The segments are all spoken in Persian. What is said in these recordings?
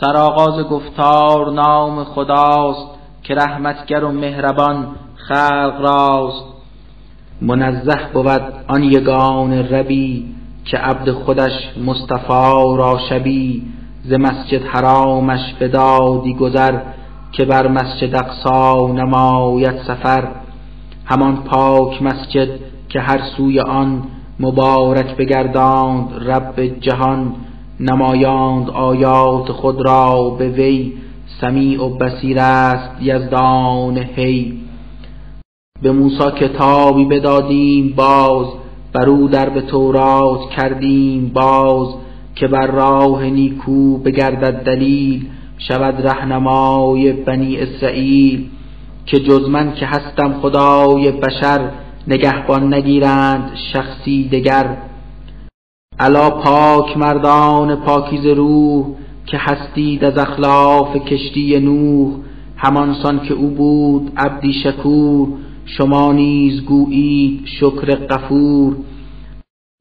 سرآغاز گفتار نام خداست که رحمتگر و مهربان خلق راست. منزه بود آن یگان ربی که عبد خودش مصطفی را شبی ز مسجد حرامش بدادی گذر که بر مسجد اقصا نماید سفر. همان پاک مسجد که هر سوی آن مبارک بگرداند رب جهان. نمایاند آیات خود را به وی سمیع و بصیر است یزدان هی. به موسی کتابی بدادیم باز بر او در به تورات کردیم باز که بر راه نیکو بگردد دلیل شود رهنمای بنی اسرائیل. که جز من که هستم خدای بشر نگهبان نگیرند شخصی دگر. الا پاک مردان پاکیز روح که هستید از اخلاف کشتی نوح همانسان که او بود عبدی شکور شما نیز گویید شکر غفور.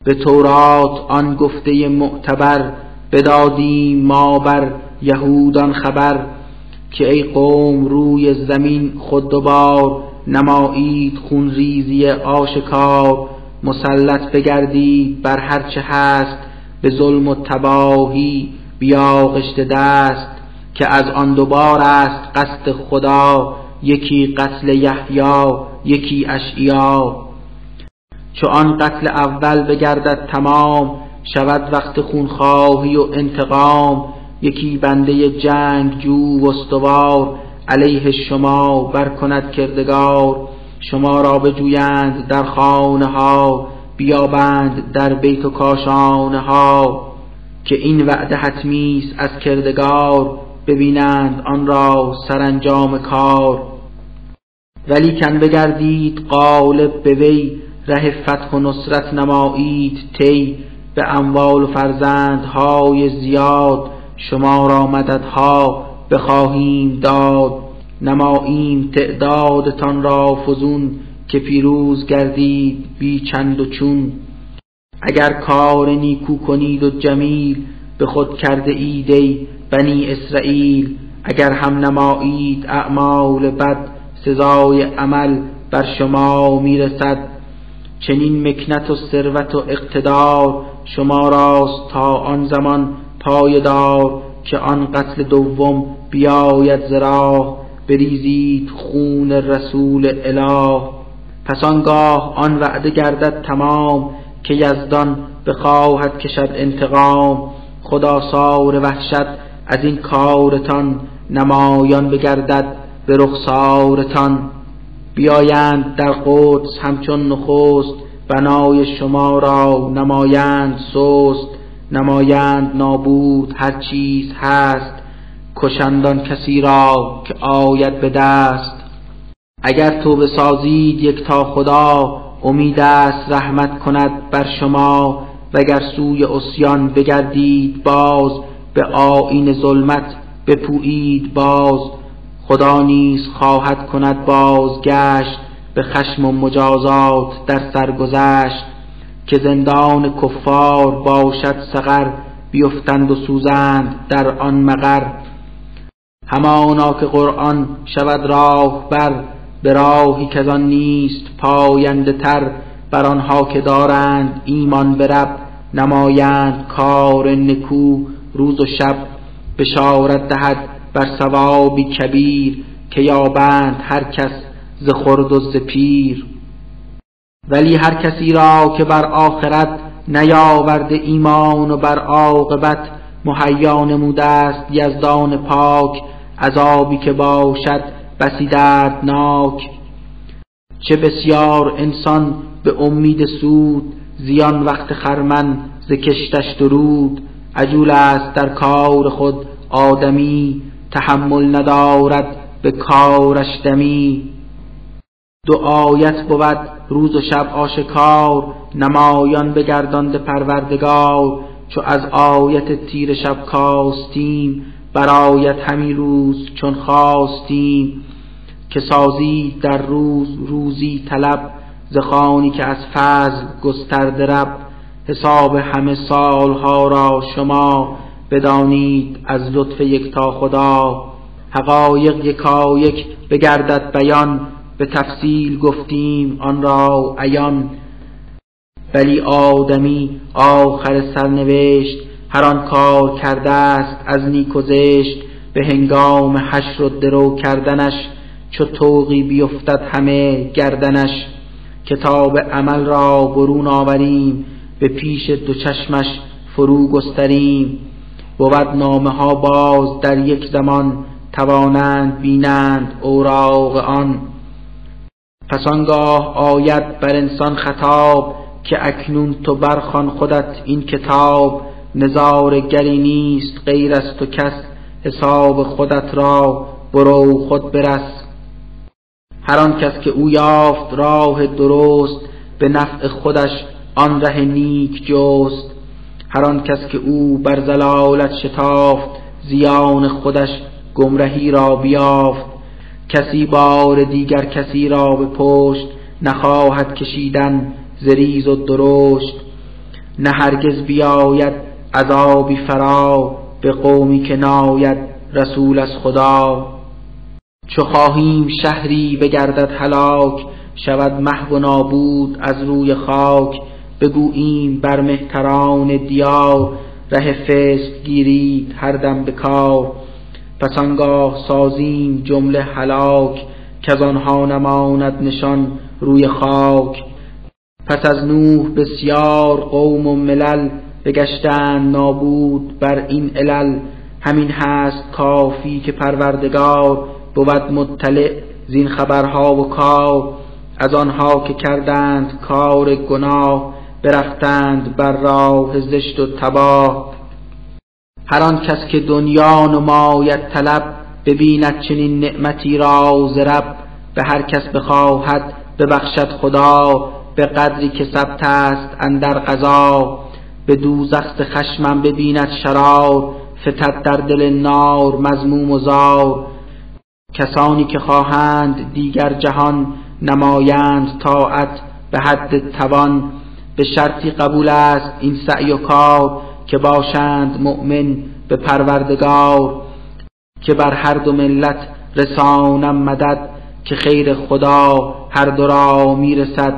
به تورات آن گفته معتبر بدادیم ما بر یهودان خبر که ای قوم روی زمین خود دوبار نمایید خونریزی آشکار. مسلط بگردید بر هرچه هست به ظلم و تباهی بیاغشته دست که از آن دوبار است قصد خدا یکی قتل یحیی یکی اشعیا چو آن قتل اول بگردد تمام شود وقت خونخواهی و انتقام. یکی بنده جنگ جو و استوار علیه شما بر کند کردگار. شما را بجویند در خانه ها بیابند در بیت و کاشانه ها که این وعده حتمی است از کردگار ببینند آن را سرانجام کار. ولیکن بگردید غالب به وی ره فتح و نصرت نمایید طی به اموال و فرزندهای زیاد. شما را مددها بخواهیم داد. نماییم تعدادتان را فزون که پیروز گردید بی چند و چون. اگر کار نیکو کنید و جمیل به خود کرده ایدی بنی اسرائیل اگر هم نمایید اعمال بد سزای عمل بر شما می‌رسد. چنین مکنت و ثروت و اقتدار شما راست تا آن زمان پایدار که آن قتل دوم بیاید ز راه. بریزید خون رسول اله. پس آنگاه آن وعده گردد تمام که یزدان بخواهد کشد انتقام. خدا سار وحشت از این کارتان نمایان بگردد به رخسارتان. بیایند در قدس همچون نخست بنای شما را نمایند سست. نمایند نابود هر چیز هست. کشندان کسی را که آید به دست. اگر تو سازید یک تا خدا امید است رحمت کند بر شما. وگر سوی اسیان بگردید باز به آیین ظلمت بپویید باز. خدا نیز خواهد کند بازگشت به خشم و مجازات در سرگذشت. که زندان کفار باشد سقر بیفتند و سوزند در آن مقر. همانا که قرآن شود راه بر به راهی که آن نیست پاینده تر بر آنها که دارند ایمان به رب نمایند کار نکو روز و شب بشارت دهد بر ثوابی کبیر که یابند هر کس ز خرد و ز پیر. ولی هر کسی را که بر آخرت نیاورده ایمان و بر عاقبت مهیا نموده است یزدان پاک عذابی که باشد بسی دردناک. چه بسیار انسان به امید سود زیان وقت خرمن ز کشتش درود. عجول است در کار خود آدمی تحمل ندارد به کارش دمی. دو آیت بود روز و شب آشکار نمایان بگردانده پروردگار. چو از آیت تیر شب کاستیم برایت همی روز چون خواستیم که سازی در روز روزی طلب ز خوانی که از فضل گسترده رب. حساب همه سالها را شما بدانید از لطف یکتا خدا. حقایق یکایک بگردد بیان به تفصیل گفتیم آن را عیان. ولی آدمی آخر سرنوشت هر آن کار کرده است از نیک و زشت به هنگام حشر و درو کردنش چو توقی بیفتد همه گردنش. کتاب عمل را برون آوریم به پیش دو چشمش فرو گستریم. بود نامه ها باز در یک زمان توانند بینند اوراق آن. پس آنگاه آید بر انسان خطاب که اکنون تو برخوان خودت این کتاب. گری نیست غیر از تو کس حساب خودت را برو خود برس. هر آن کس که او یافت راه درست به نفع خودش آن ره نیک جست. هر آن کس که او بر زلالت شتافت زیان خودش گمرهی را بیافت. کسی بار دیگر کسی را به پشت نخواهد کشیدن زریز و درشت. نه هرگز بیاید عذابی فرا به قومی که ناید رسول از خدا. چو خواهیم شهری بگردد هلاک شود محو و نابود از روی خاک. بگوییم بر مهتران دیار ره فسق گیرید هر دم به کار. پس آنگاه سازیم جمله هلاک که آنها نماند نشان روی خاک. پس از نوح بسیار قوم و ملل بگشتند نابود بر این علل. همین هست کافی که پروردگار بود مطلع زین خبرها و کار. از آنها که کردند کار گناه برفتند بر راه زشت و تباه. هر آن کس که دنیا نماید طلب ببیند چنین نعمتی را زرب به هر کس بخواهد ببخشد خدا. به قدری که ثبت است اندر قضا. به دوزخت خشمم ببیند شرار فتد در دل نار مزموم و زار. کسانی که خواهند دیگر جهان نمایند طاعت به حد توان. به شرطی قبول است این سعی و کار که باشند مؤمن به پروردگار. که بر هر دو ملت رسانم مدد که خیر خدا هر دو را می‌رسد.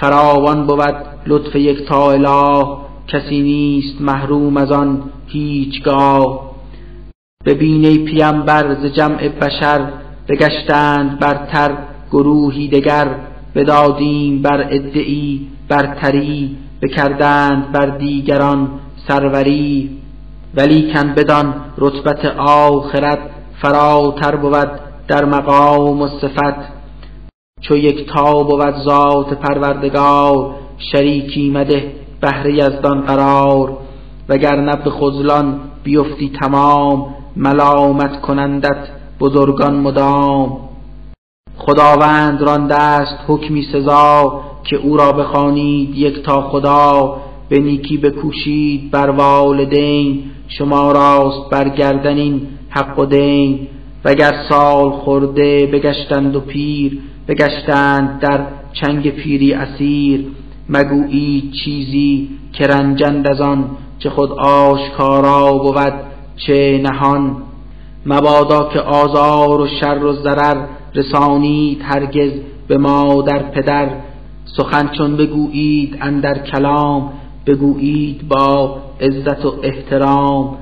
فراوان بود لطف یک تا اله کسی نیست محروم از آن هیچگاه. ببینی پیامبر ز جمع بشر بگشتند برتر گروهی دگر. بدادیم بر ادعی برتری بکردند بر دیگران سروری. ولیکن بدان رتبت آخرت فراتر بود در مقام و صفت. چو یک تا بود ذات پروردگار شریکی مده بهر یزدان قرار وگر به خزلان بیفتی تمام ملامت کنندت بزرگان مدام. خداوند رانده است حکمی سزا که او را بخوانید یک تا خدا به نیکی بکوشید بر والدین. شما راست برگردن این حق و دین. وگر سال خورده بگشتند و پیر بگشتند در چنگ پیری اسیر. مگویید چیزی که رنجند از آن چه خود آشکارا بود چه نهان. مبادا که آزار و شر و ضرر رسانید هرگز به مادر پدر. سخن چون بگویید اندر کلام بگویید با عزت و احترام.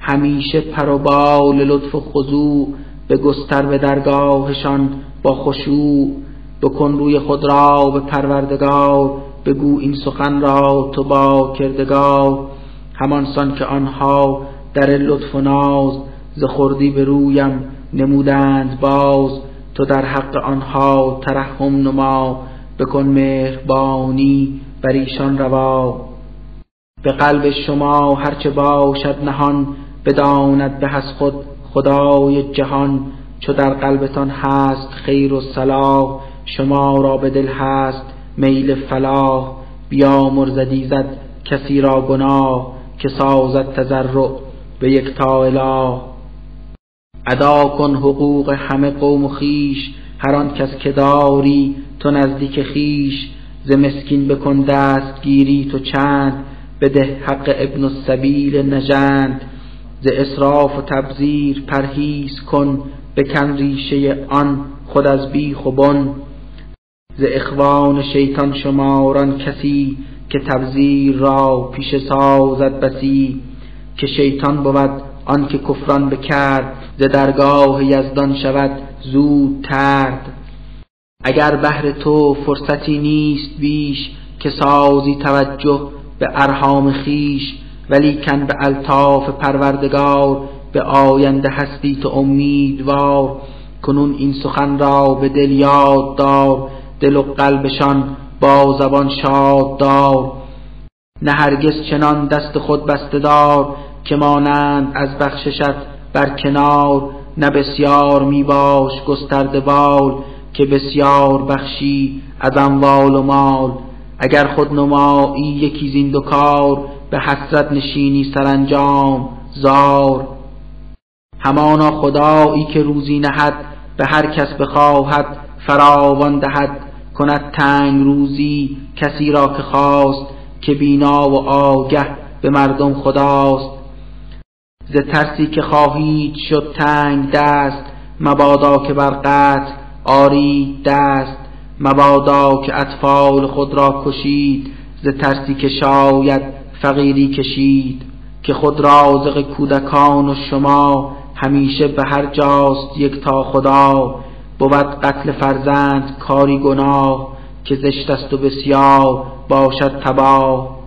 همیشه پر و بال لطف و خضوع به گستر به درگاهشان با خشوع. بکن روی خود را به پروردگار بگو این سخن را تو با کردگار. همانسان که آنها در لطف و ناز ز خردی به رویم نمودند باز تو در حق آنها ترحم نما بکن مهربانی بر ایشان روا. به قلب شما هرچه باشد نهان بداند به از خود خدای جهان. چو در قلبتان هست خیر و صلاح شما را به دل هست میل فلاح بیا مرزدی زد کسی را گناه که سازد تضرع به یک تا اله. ادا کن حقوق همه قوم و خیش هر آن کس که داری تو نزدیک خیش. ز مسکین بکن دست گیری تو چند بده حق ابن السبیل نژند. ز اسراف و تبذیر پرهیز کن بکن ریشه آن خود از بیخ و ز اخوان شیطان شماران کسی که تبذیر را پیش سازد بسی که شیطان بود آن که کفران بکرد ز درگاه یزدان شود زود ترد. اگر بهر تو فرصتی نیست بیش که سازی توجه به ارهام خیش ولیکن به الطاف پروردگار به آینده هستی تو امیدوار. کنون این سخن را به دل یاد دار دل و قلبشان با زبان شاد دار نه هرگز چنان دست خود بسته دار که مانند از بخششت بر کنار نه بسیار می باش گسترده بال که بسیار بخشی از اموال و مال. اگر خود نمایی یکی زین دو کار به حسرت نشینی سرانجام زار. همانا خدایی که روزی نهد به هر کس بخواهد فراوان دهد. کند تنگ روزی کسی را که خواست که بینا و آگه به مردم خداست. ز ترسی که خواهید شد تنگ دست مبادا که بر قتل آرید دست. مبادا که اطفال خود را کشید ز ترسی که شاید فقیری کشید. که خود رازق کودکان و شما همیشه به هر جاست یک تا خدا. بود قتل فرزند کاری گناه که زشت است و بسیار باشد تباه.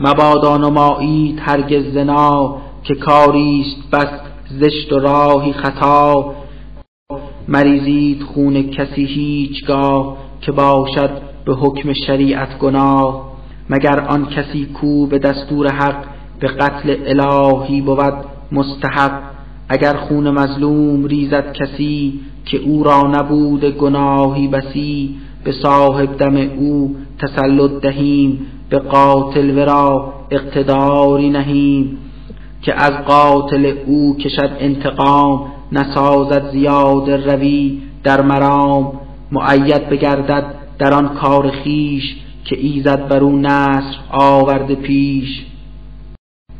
مبادا نمایید هرگز زنا که کاریست بس زشت و راهی خطا. مریزید خون کسی هیچگاه که باشد به حکم شریعت گناه. مگر آن کسی کو به دستور حق به قتل الهی بود مستحق؟ اگر خون مظلوم ریزد کسی که او را نبود گناهی بسی به صاحب دم او تسلط دهیم به قاتل ورا اقتداری نهیم. که از قاتل او کشد انتقام نسازد زیاد روی در مرام. معید بگردد در آن کار خیش که ایزد بر او نصر آورده پیش.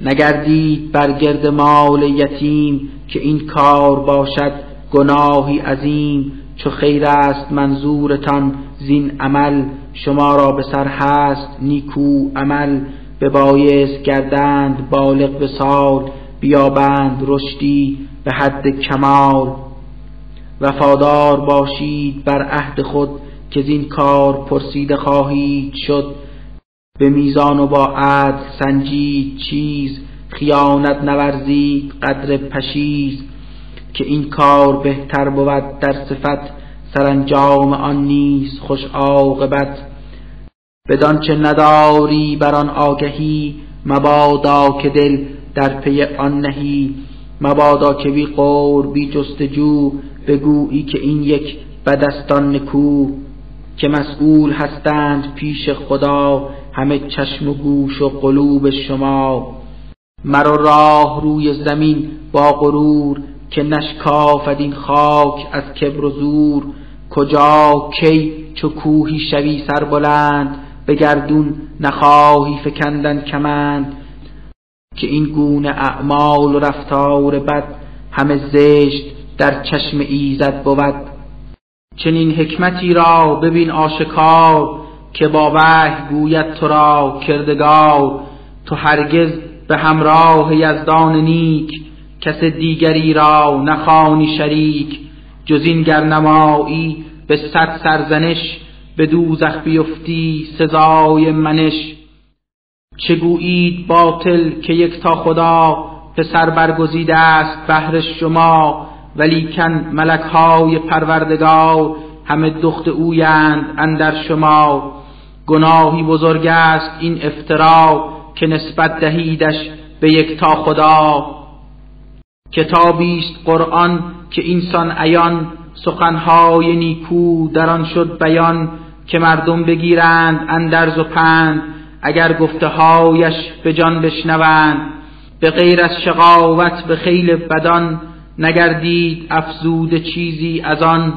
نگردید بر گرد مال یتیم که این کار باشد گناهی عظیم. چو خیر است منظورتان زین عمل شما را به سر هست نیکو عمل. به بایست گردند بالغ به سال بیابند رشدی به حد کمال. وفادار باشید بر عهد خود که زین کار پرسیده خواهید شد. به میزان و با عدل سنجید چیز خیانت نورزید قدر پشیز. که این کار بهتر بود در صفت سرانجام آن نیز خوش عاقبت. بدان چه نداری بر آن آگهی مبادا که دل در پی آن نهی. مبادا که بی قور بی جستجو بگویی که این یک بدستان نکو. که مسئول هستند پیش خدا همه چشم و گوش و قلوب شما. مرا راه روی زمین با غرور که نشکافد این خاک از کبر و زور. کجا کی چو کوهی شوی سر بلند به گردون نخواهی فکندن کمند. که این گونه اعمال و رفتار بد همه زشت در چشم ایزد بود. چنین حکمتی را ببین آشکار. که با وحی گوید تو را کردگار تو هرگز به همراه یزدان نیک کس دیگری را نخوانی شریک جز این گر نمایی به صد سرزنش به دوزخ بیفتی سزای منش. چه گویید باطل که یک تا خدا پسر برگزیده است بهر شما ولیکن ملک های پروردگار همه دخت اویند اندر شما. گناهی بزرگ است این افترا که نسبت دهیدش به یک تا خدا. کتابی است قرآن که اینسان عیان سخنهای نیکو در آن شد بیان که مردم بگیرند اندرز و پند اگر گفته هایش به جان بشنوند. به غیر از شقاوت به خیل بدان نگردید افزود چیزی از آن.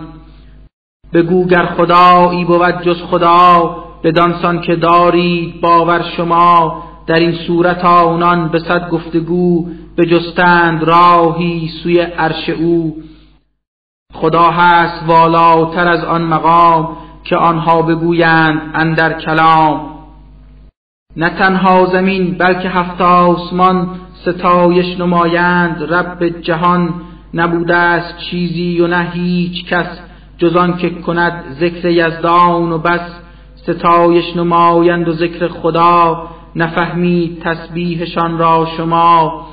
بگو گر خدایی بود جز خدا بدانسان که دارید باور شما در این صورت آنان به صد گفتگو به جستند راهی سوی عرش او. خدا هست والاتر از آن مقام که آنها بگویند اندر کلام. نه تنها زمین بلکه هفت آسمان ستایش نمایند رب جهان. نبوده است چیزی و نه هیچ کس جز که کند ذکر یزدان و بس. ستایش نمایند و ذکر خدا نفهمید تسبیحشان را شما.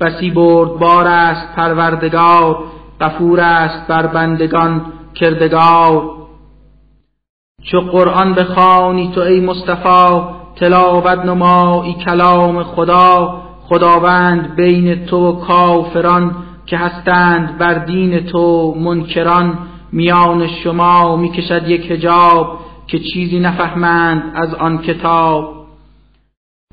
بسی بردبار است پروردگار غفور است بر بندگان کردگار. چو قرآن بخوانی تو ای مصطفی تلاوت نمایی کلام خدا. خداوند بین تو و کافران که هستند بر دین تو منکران میان شما می‌کشد یک حجاب. که چیزی نفهمند از آن کتاب.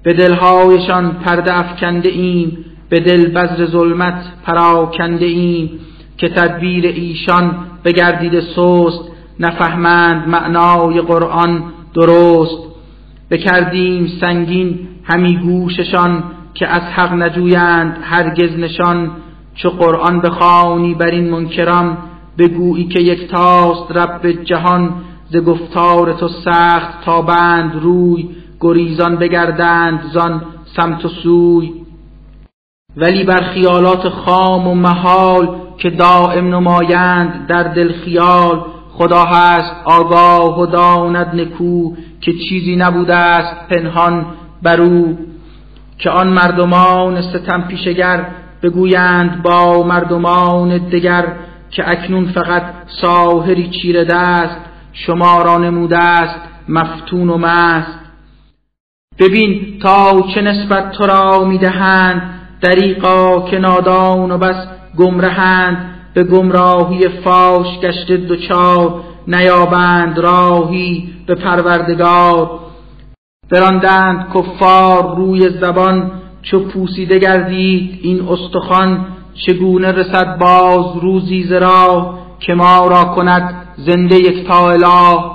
به دلهایشان پرده افکنده ایم به دل بذر ظلمت پراکنده ایم که تدبیر ایشان بگردیده سست نفهمند معنای قرآن درست. بکردیم سنگین همی گوششان که از حق نجویند هرگز نشان. چو قرآن بخوانی بر این منکران بگویی که یک تاست رب جهان. ز گفتار تو سخت تابند روی گریزان بگردند زان سمت و سوی. ولی بر خیالات خام و محال که دائم نمایند در دل خیال خدا هست آگاه و داند نکو که چیزی نبوده است پنهان بر او. که آن مردمان ستم پیشگر بگویند با مردمان دگر که اکنون فقط ساهری چیره دست شما را نموده است مفتون و مست. ببین تا چه نسبت تو را می‌دهند دریقا که نادان و بس گمرهند. به گمراهی فاش گشته دوچار نیابند راهی به پروردگار. براندند کفار روی زبان چو پوسیده گردید این استخوان. چگونه رسد باز روزی زرا که ما را کند زنده یک تا اله.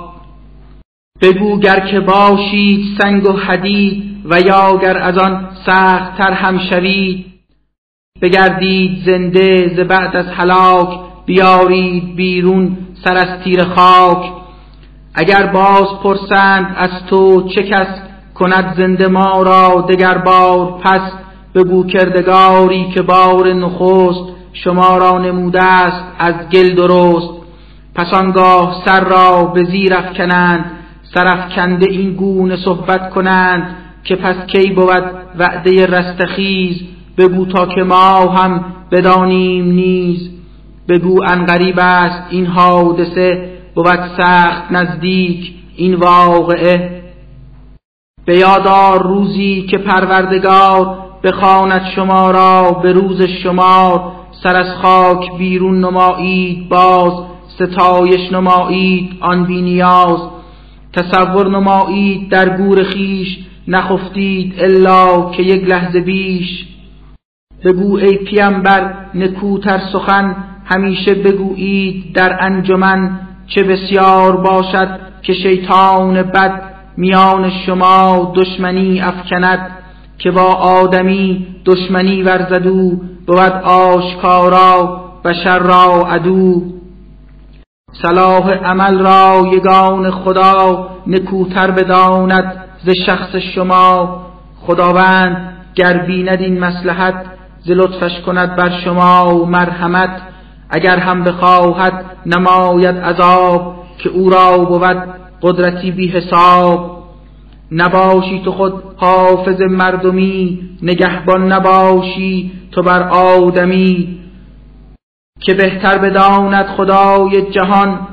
بگو گر که باشید سنگ و حدید و یا گر از آن سختتر هم شوید. بگردید زنده ز بعد از هلاک بیارید بیرون سر از تیر خاک. اگر باز پرسند از تو چه کس کند زنده ما را دگر بار پس بگو کردگاری که بار نخست شما را نموده است از گل درست. پس آنگاه سر را به زیر افکنند سرفکنده این گونه صحبت کنند که پس کی بود وعده رستخیز؟ بگو تا که ما هم بدانیم نیز. بگو انقریب است این حادثه بود سخت نزدیک این واقعه. به یادار روزی که پروردگار بخواند شما را به روز شما سر از خاک بیرون نمایید باز. ستایش نمایید آن بینیاز تصور نمایید در گور خیش نخفتید الا که یک لحظه بیش. بگو ای پیامبر نکوتر سخن. همیشه بگویید در انجمن چه بسیار باشد که شیطان بد میان شما دشمنی افکند. که با آدمی دشمنی ورزدو بود آشکارا بشر را عدو. صلاح عمل را یگان خدا نکوتر بداند ز شخص شما. خداوند گر بیند این مسلحت ز لطفش کند بر شما و مرحمت. اگر هم بخواهد نماید عذاب که او را بود قدرتی بی حساب. نباشی تو خود حافظ مردمی نگهبان نباشی تو بر آدمی. که بهتر بداند خدای جهان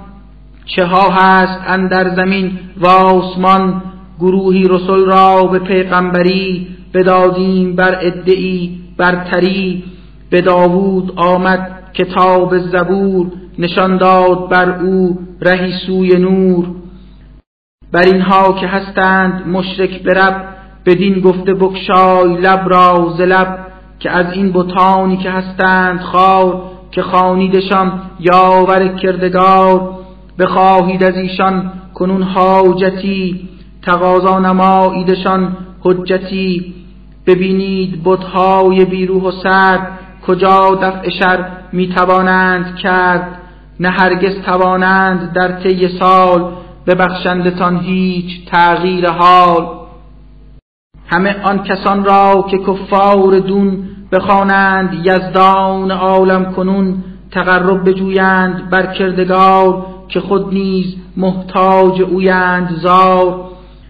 چه ها هست اندر زمین و آسمان گروهی رسول را به پیغمبری بدادیم بر ادعی برتری. به داوود آمد کتاب زبور نشان داد بر او رهی سوی نور. بر اینها که هستند مشرک برب بدین گفته بکشای لب را ز لب که از این بتانی که هستند خار. که خانیدشان یاور کردگار بخواهید از ایشان کنون حاجتی تقاضا نماییدشان حجتی. ببینید بتهای بیروح و سرد کجا دفع شر می توانند کرد نه هرگز توانند در طی سال ببخشندتان هیچ تغییر حال. همه آن کسان را که کفار دون بخوانند یزدان عالم کنون تقرب بجویند بر کردگار که خود نیز محتاج اویند زار.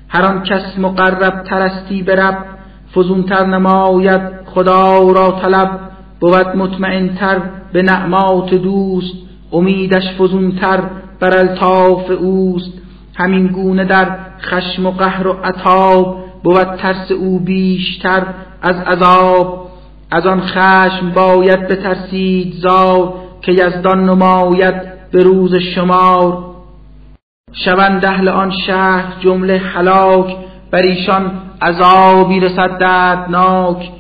هر آن کس مقرب ترستی برب فزونتر نماید خدا را طلب. بود مطمئنتر به نعمات دوست امیدش فزونتر بر الطاف اوست. همین گونه در خشم و قهر و عطاب بود ترس او بیشتر از عذاب. از آن خشم باید بترسید زار که یزدان نماید به روز شمار. شوند اهل آن شهر جمله هلاک بر ایشان عذابی رسد دردناک.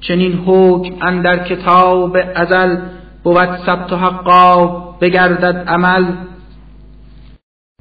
چنین حکم اندر کتاب ازل بود ثبت و حقا بگردد عمل.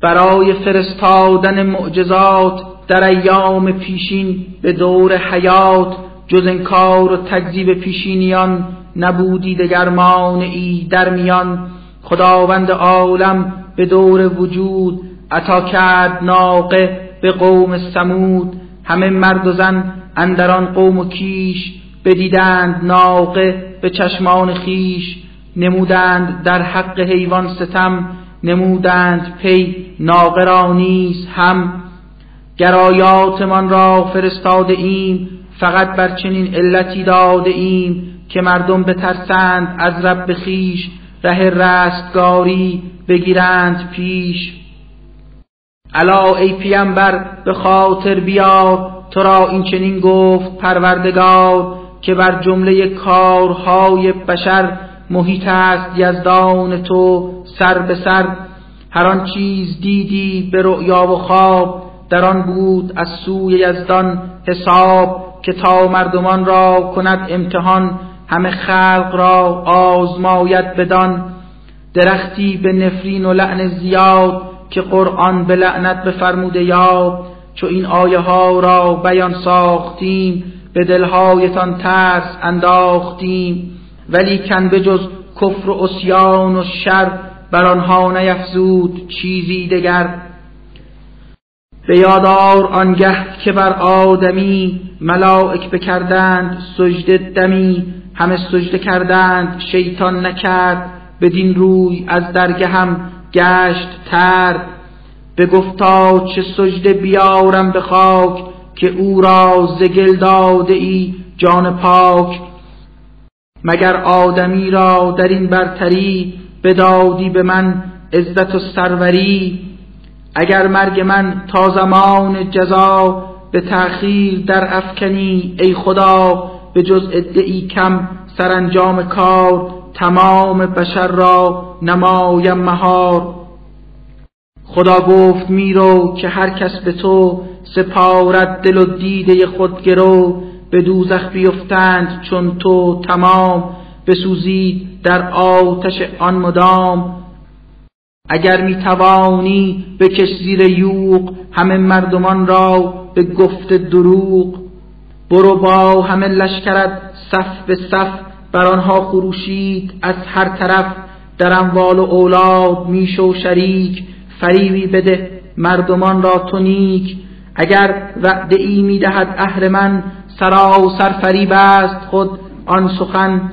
برای فرستادن معجزات در ایام پیشین به دور حیات جز انکار و تکذیب پیشینیان نبودی دگرمان ای در میان خداوند عالم به دور وجود عطا کرد ناقه به قوم سمود همه مرد و زن اندران قوم و کیش بدیدند ناقه به چشمان خیش. نمودند در حق حیوان ستم نمودند پی ناقه را نیز هم. گرایاتمان را فرستاده ایم فقط بر چنین علتی داده ایم که مردم بترسند از رب خیش ره رستگاری بگیرند پیش. الا ای پیمبر به خاطر بیار تو را این چنین گفت پروردگار که بر جمله کارهای بشر محیط است یزدان تو سر به سر. هر آن چیز دیدی به رؤیا و خواب در آن بود از سوی یزدان حساب. که تا مردمان را کند امتحان همه خلق را آزماید بدان. درختی به نفرین و لعن زیاد که قرآن به لعنت بفرموده یاد. چو این آیه ها را بیان ساختیم به دلهایتان ترس انداختیم. ولی کن به جز کفر و اسیان و شر بر آنها نیفزود چیزی دگر. به یادار آنگه که بر آدمی ملائک بکردند سجده دمی همه سجده کردند شیطان نکرد بدین روی از درگه هم گشت تر. به گفتا چه سجده بیارم به خاک که او را زگل داده ای جان پاک. مگر آدمی را در این برتری بدادی به من عزت و سروری؟ اگر مرگ من تا زمان جزا به تأخیر در افکنی ای خدا به جز ادعی کم سرانجام کار تمام بشر را نمایم مهار. خدا گفت میرو که هر کس به تو سپارد دل و دیده خود گرو به دوزخ بیفتند چون تو تمام بسوزید در آتش آن مدام. اگر می توانی بکش زیر یوق همه مردمان را به گفت دروغ. برو با همه لشکرت صف به صف بر آنها خروشید از هر طرف. در اموال و اولاد میشو شریک فریبی بده مردمان را تو نیک. اگر وعده ای می‌دهد اهرمن سراسر فریب است خود آن سخن.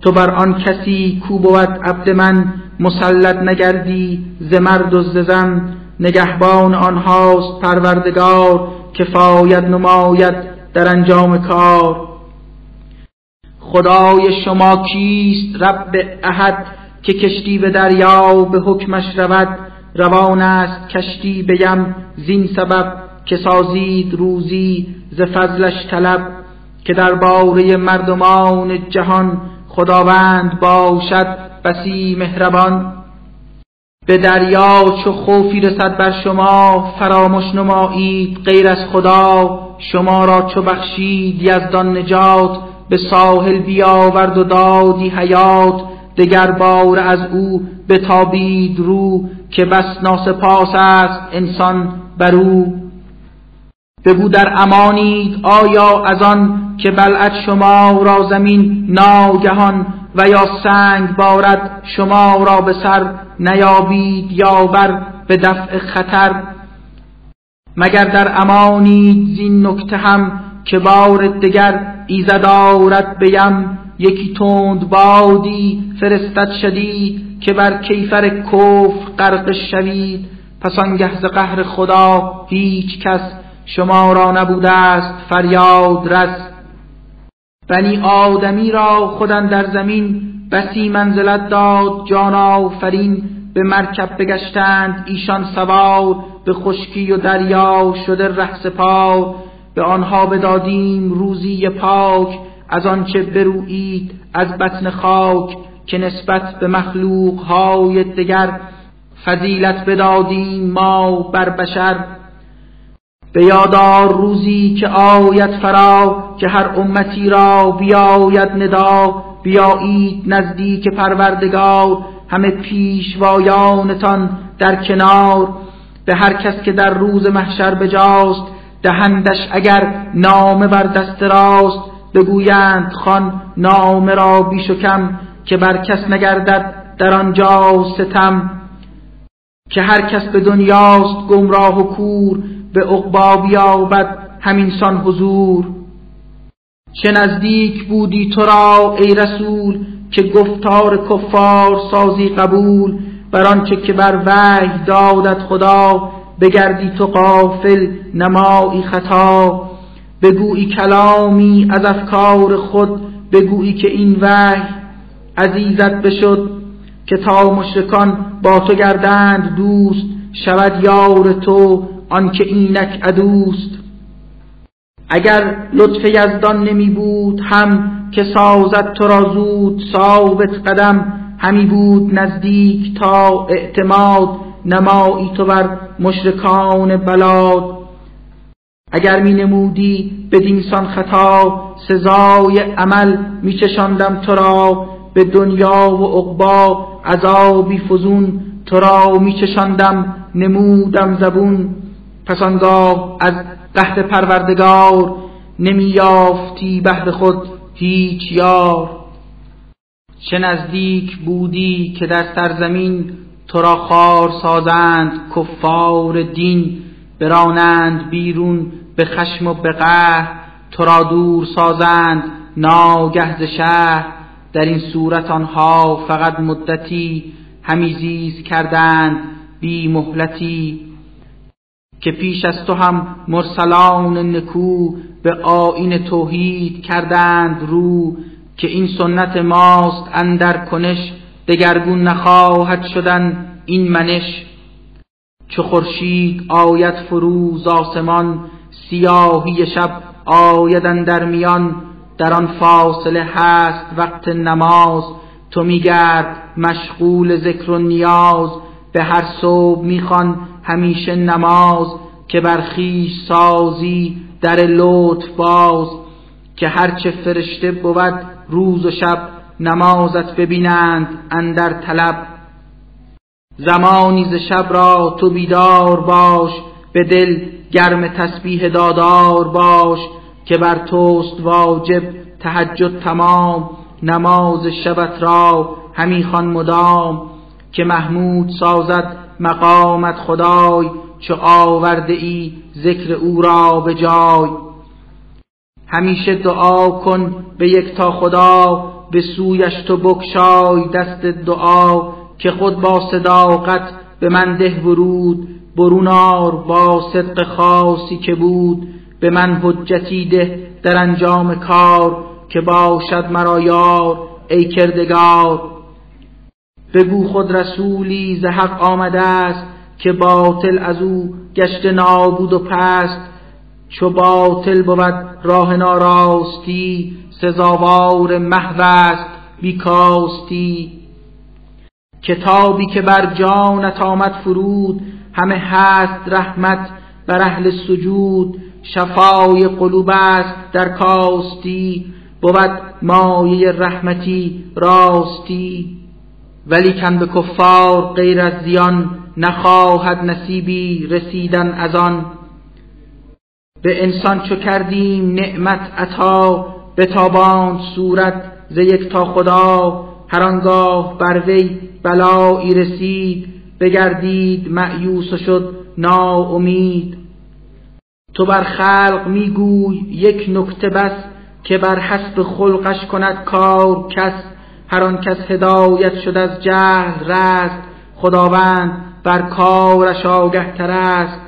تو بر آن کسی کو بود عبد من مسلط نگردی ز مرد و ز زن. نگهبان آنهاست پروردگار کفایت نماید در انجام کار. خدای شما کیست رب احد که کشتی به دریا به حکمش رود؟ روان است کشتی بیم زین سبب که سازید روزی ز فضلش طلب. که در باره مردمان جهان خداوند باشد بسی مهربان. به دریا چو خوفی رسد بر شما فراموش نمایید غیر از خدا. شما را چو بخشید یزدان نجات به ساحل بیاورد و دادی حیات. دگر بار از او بتابید رو که بس ناسپاس است انسان بر او. بگو در امانید آیا از آن که بلعت شما را زمین ناگهان و یا سنگ بارد شما را به سر نیابید یا بر به دفع خطر؟ مگر در امانید زین نکته هم که بار دگر ایزد آورد بیم یکی تند بادی فرستد شدید که بر کیفر کفر غرق شوید؟ پس آنگه ز قهر خدا هیچ کس شما را نبوده است فریاد رس. بنی آدمی را خودن در زمین بسی منزلت داد جان آفرین به مرکب بگشتند ایشان سوار به خشکی و دریا شده ره سپار. به آنها بدادیم روزی پاک از آنچه برویید از بطن خاک که نسبت به مخلوق های دگر فضیلت بدادیم ما بر بشر. به یادار روزی که آید فرا که هر امتی را بیاید ندا بیایید نزدیک پروردگار همه پیشوایانتان در کنار. به هر کس که در روز محشر بجاست دهندش اگر نامه بر دست راست. بگویند خان نامه را بیش و کم که بر کس نگردد در آنجا ستم. که هر کس به دنیاست گمراه و کور به عقبا بیابد همینسان حضور. چه نزدیک بودی تو را ای رسول که گفتار کفار سازی قبول بر آنچه که بر وحی دادت خدا بگردی تو قافل نمایی خطا. بگویی کلامی از افکار خود بگویی که این وحی عزیزت بشد که تا مشرکان با تو گردند دوست شود یار تو آنکه اینک عدوست. اگر لطف یزدان نمی بود هم که سازد تو را زود ثابت قدم همی بود نزدیک تا اعتماد نمایی تو بر مشرکان بلاد. اگر می نمودی بدینسان خطا سزای عمل می چشاندم تو را. به دنیا و عقبا عذابی فزون تو را می چشاندم نمودم زبون. پس آنگاه از قهر پروردگار نمی یافتی بهر خود هیچ یار. چه نزدیک بودی که در سرزمین تو را خار سازند کفار دین برانند بیرون به خشم و به قهر تو را دور سازند ناگه ز شهر. در این صورت آنها فقط مدتی همیزیز کردند بی مهلتی که پیش از تو هم مرسلان نکو به آین توحید کردند رو که این سنت ماست اندر کنش دگرگون نخواهد شدن این منش. چو خورشید آید فروز آسمان سیاهی شب آیدن در میان. در آن فاصله هست وقت نماز تو میگرد مشغول ذکر و نیاز. به هر صبح می‌خوان همیشه نماز که بر خویش سازی در لطف باز. که هرچه فرشته بود روز و شب نمازت ببینند اندر طلب. زمانی ز شب را تو بیدار باش به دل گرم تسبیح دادار باش. که بر توست واجب تهجد تمام نماز شبت را همی خوان مدام. که محمود سازد مقامت خدای چو آورده ای ذکر او را به جای. همیشه دعا کن به یک تا خدا به سویش تو بکشای دست دعا که خود با صداقت به من ده ورود. برونار با صدق خاصی که بود به من حجتی ده در انجام کار که باشد مرا یار ای کردگار. بگو خود رسولی ز حق آمده است که باطل از او گشت نابود و پست. چو باطل بود راه ناراستی سزاوار محو است بیکاستی. کتابی که بر جانت آمد فرود همه هست رحمت بر اهل سجود. شفای قلوب است در کاستی بود مایه رحمتی راستی. ولی کن به کفار غیر از زیان نخواهد نصیبی رسیدن از آن. به انسان چو کردیم نعمت عطا به تابان صورت ز یک تا خدا. هر آنگاه بر وی بلایی رسید بگردید معیوس شد ناامید. تو بر خلق میگوی یک نکته بس که بر حسب خلقش کند کار کس. هر آن کس هدایت شد از جهل رست خداوند بر کارش آگه تر است.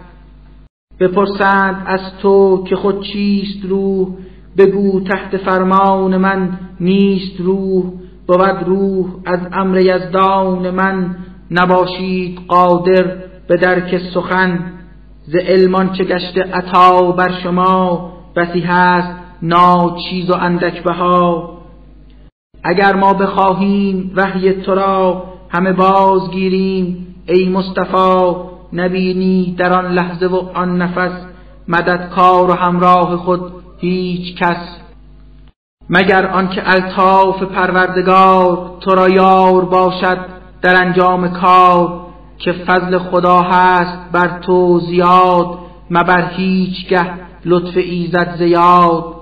بپرسند از تو که خود چیست روح؟ بگو تحت فرمان من نیست روح. بود روح از امر یزدان من نباشید قادر به درک سخن. ز علمان چه گشته عطا بر شما بسی هست ناچیز و اندک بها. اگر ما بخواهیم وحی تو را همه بازگیریم. ای مصطفی نبینی در آن لحظه و آن نفس. مددکار و همراه خود هیچ کس. مگر آنکه الطاف پروردگار تو را یار باشد در انجام کار؟ که فضل خدا هست بر تو زیاد مبر هیچگه لطف ایزد زیاد.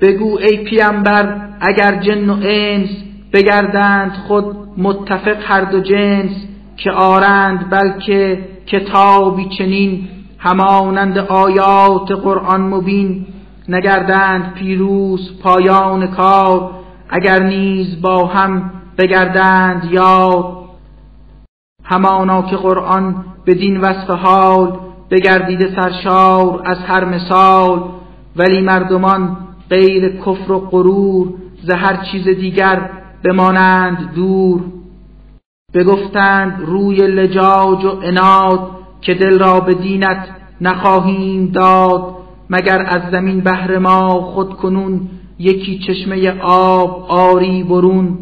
بگو ای پیامبر اگر جن و انس بگردند خود متفق هر دو جنس که آرند بلکه کتابی چنین همانند آیات قرآن مبین نگردند پیروز پایان کار اگر نیز با هم بگردند یاد. همانا که قرآن بدین وصف حال بگردیده سرشار از هر مثال ولی مردمان غیر کفر و غرور ز هر چیز دیگر بمانند دور. بگفتند روی لجاج و اناد که دل را به دینت نخواهیم داد مگر از زمین بهر ما خود کنون یکی چشمه آب آری برون.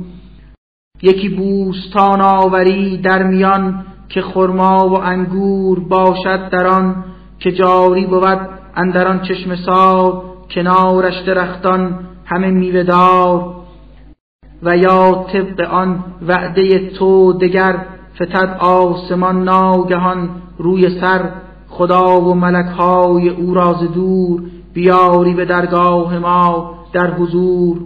یکی بوستان آوری در میان که خرما و انگور باشد در آن که جاری بود اندر آن چشمه سار کنارش درختان همه میوهدار و یا طبق آن وعده تو دگر فتد آسمان ناگهان روی سر خدا و ملکهای او راز دور بیاری به درگاه ما در حضور.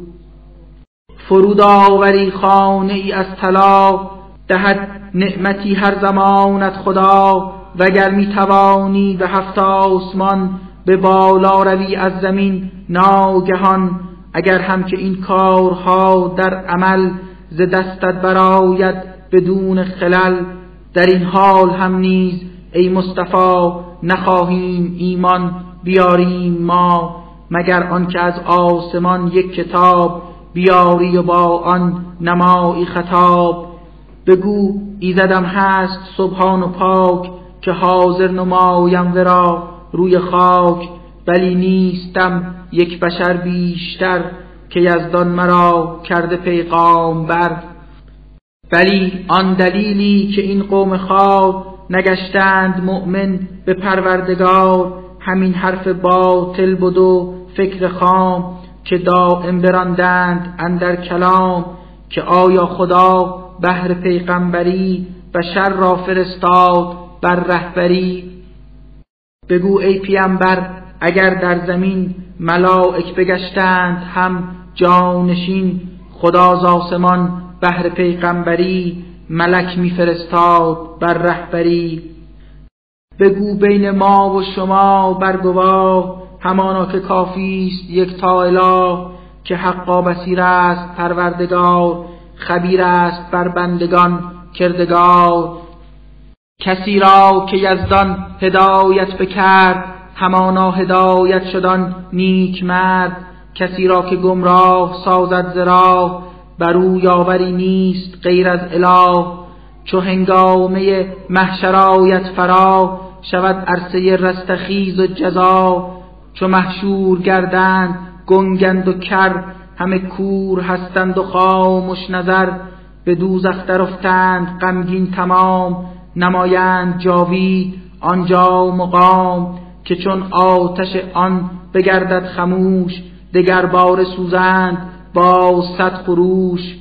فرود آوری خانه ای از طلا دهد نعمتی هر زمانت خدا وگر می توانی به هفت آسمان به بالا روی از زمین ناگهان اگر هم که این کارها در عمل ز دستت براید بدون خلل در این حال هم نیز ای مصطفی نخواهیم ایمان بیاریم ما مگر آنکه از آسمان یک کتاب بیاری و با آن نمایی خطاب. بگو ایزدم هست سبحان و پاک که حاضر نمایم ورا. روی خاک ولی نیستم یک بشر بیشتر که یزدان مرا کرده پیغام بر. ولی آن دلیلی که این قوم خواب نگشتند مؤمن به پروردگار همین حرف باطل بود و فکر خام که دائم براندند اندر کلام که آیا خدا بهر پیغمبری بشر را فرستاد بر رهبری؟ بگو ای پیامبر اگر در زمین ملائک بگشتند هم جانشین خدا ز آسمان بهر پیغمبری ملک میفرستاد بر رهبری. بگو بین ما و شما برگواه همانا که کافی است یک تا اله که حقا بسیر است پروردگار خبیر است بر بندگان کردگار. کسی را که یزدان هدایت بکرد همانا هدایت شدن نیک مرد. کسی را که گمراه سازد زرا بر او یاوری نیست غیر از اله. چو هنگامه محشرایت فرا شود عرصه رستخیز و جزا. چو محشور گردند گنگند و کر همه کور هستند و خاموش نظر. به دوزخ در افتند غمگین تمام. نمایند جاوید آنجا مقام که چون آتش آن بگردد خموش دگر بار سوزند با صد خروش.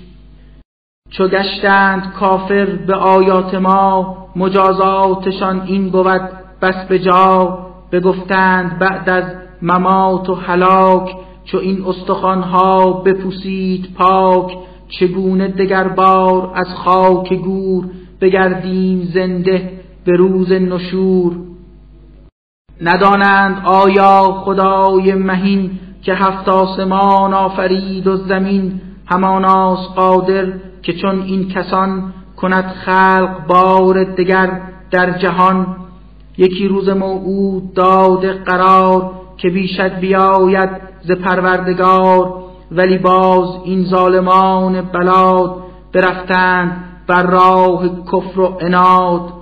چو گشتند کافر به آیات ما مجازاتشان این بود بس به جا. بگفتند بعد از ممات و هلاک چو این استخوانها بپوسید پاک چگونه دگر بار از خاک گور بگردیم زنده به روز نشور. ندانند آیا خدای مهین که هفت آسمان آفرید و زمین هماناست قادر که چون این کسان کند خلق بار دگر در جهان. یکی روز موعود داد قرار که بیشت بیاید ز پروردگار ولی باز این ظالمان بلاد برفتند بر راه کفر و اناد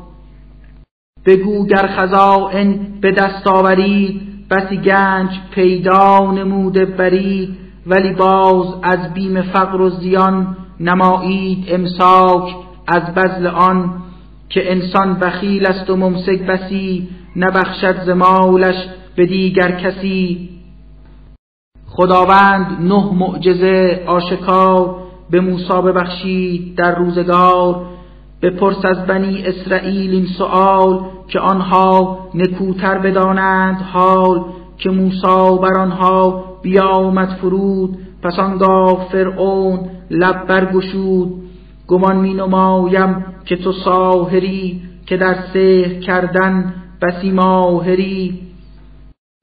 بگو گر خزائن به دست آورید بسی گنج پیدا نموده برید. ولی باز از بیم فقر و زیان نمایید امساک از بذل آن که انسان بخیل است و ممسک بسی نبخشد ز مالش به دیگر کسی. خداوند نه معجزه آشکار به موسی ببخشید در روزگار بپرس از بنی اسرائیل این سؤال که آنها نکوتر بدانند حال که موسی بر آنها بیامد فرود پس آنگاه فرعون لب برگشود. گمان می نمایم که تو ساهری که در سحر کردن بسی ماهری.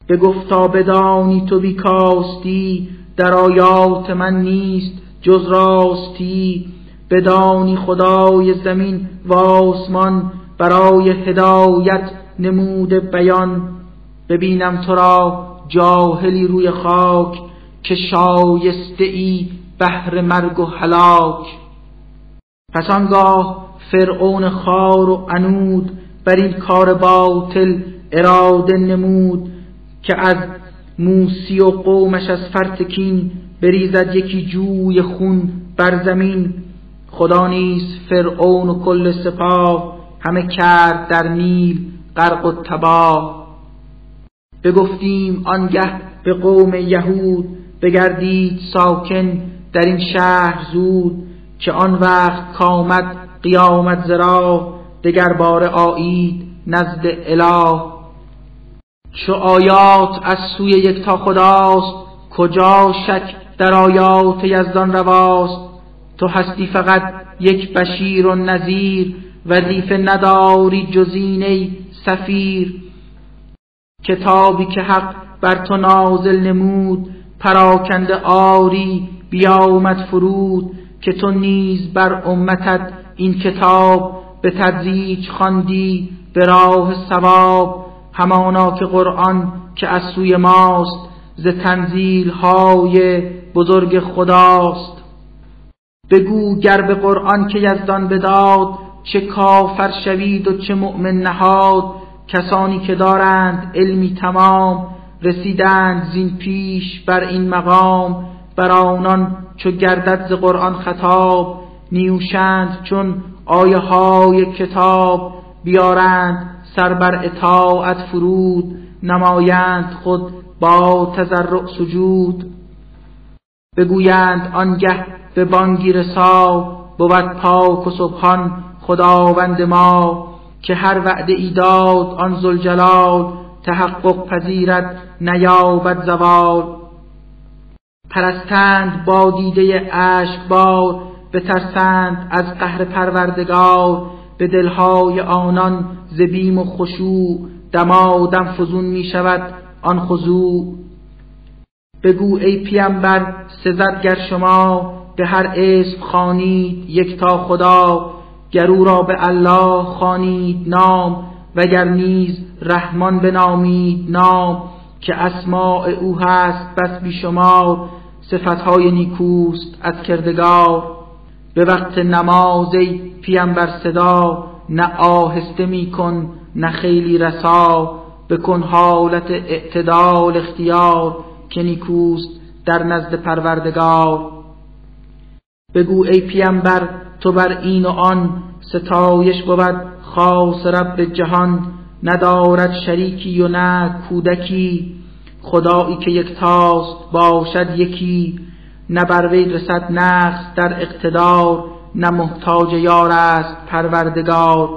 به گفتا بدانی تو بیکاستی در آیات من نیست. جز راستی بدانی خدای زمین و آسمان برای هدایت نمود بیان. ببینم تو را جاهلی روی خاک که شایسته ای بهر مرگ و هلاک. پس آنگاه فرعون خار و انود بر این کار باطل اراده نمود که از موسی و قومش از فرتکین بریزد یکی جوی خون بر زمین. خدا نیز فرعون و کل سپاه همه کرد در نیل غرق و تباه. بگفتیم آنگه به قوم یهود بگردید ساکن در این شهر زود که آن وقت کامد قیامت زرا دگر بار آیید نزد اله. چو آیات از سوی یکتا خداست کجا شک در آیات یزدان رواست. تو هستی فقط یک بشیر و نظیر وظیفه نداری جزینه سفیر. کتابی که حق بر تو نازل نمود پراکنده آری بیامد فرود. که تو نیز بر امتت این کتاب به تدریج خواندی به راه ثواب. همانا که قرآن که از سوی ماست ز تنزیل های بزرگ خداست. بگو گر به قرآن که یزدان بداد چه کافر شوید و چه مؤمن نهاد. کسانی که دارند علمی تمام رسیدند زین پیش بر این مقام. بر آنان چو گردد ز قرآن خطاب نیوشند چون آیه های کتاب. بیارند سر بر اطاعت فرود نمایند خود با تضرع سجود. بگویند آنگه به بانگی رسا بود پاک و سبحان خداوند ما که هر وعده ای داد آن زلجلال تحقق پذیرد نیابد زوال. پرستند با دیده اشکبار بترسند از قهر پروردگار به دلهای آنان زبیم و خشوع دمادم فزون می شود آن خضوع. بگو ای پیامبر سزد گر شما به هر اسم خانید یک تا خدا. گرو را به الله خانید نام وگر نیز رحمان بنامید نام. که اسماع او هست بس بیشمار صفتهای نیکوست از کردگار. به وقت نماز ای پیامبر صدا نه آهسته می کن نه خیلی رسا. بکن حالت اعتدال اختیار که نیکوست در نزد پروردگار. بگو ای پیامبر تو بر این و آن ستایش بود خاص رب جهان ندارد شریکی و نه کودکی. خدایی که یکتاست باشد یکی نه بر وی رسد نقص در اقتدار نه محتاج یار است پروردگار.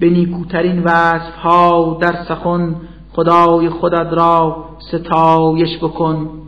به نیکوترین وصف ها در سخن خدای خودت را ستایش بکن.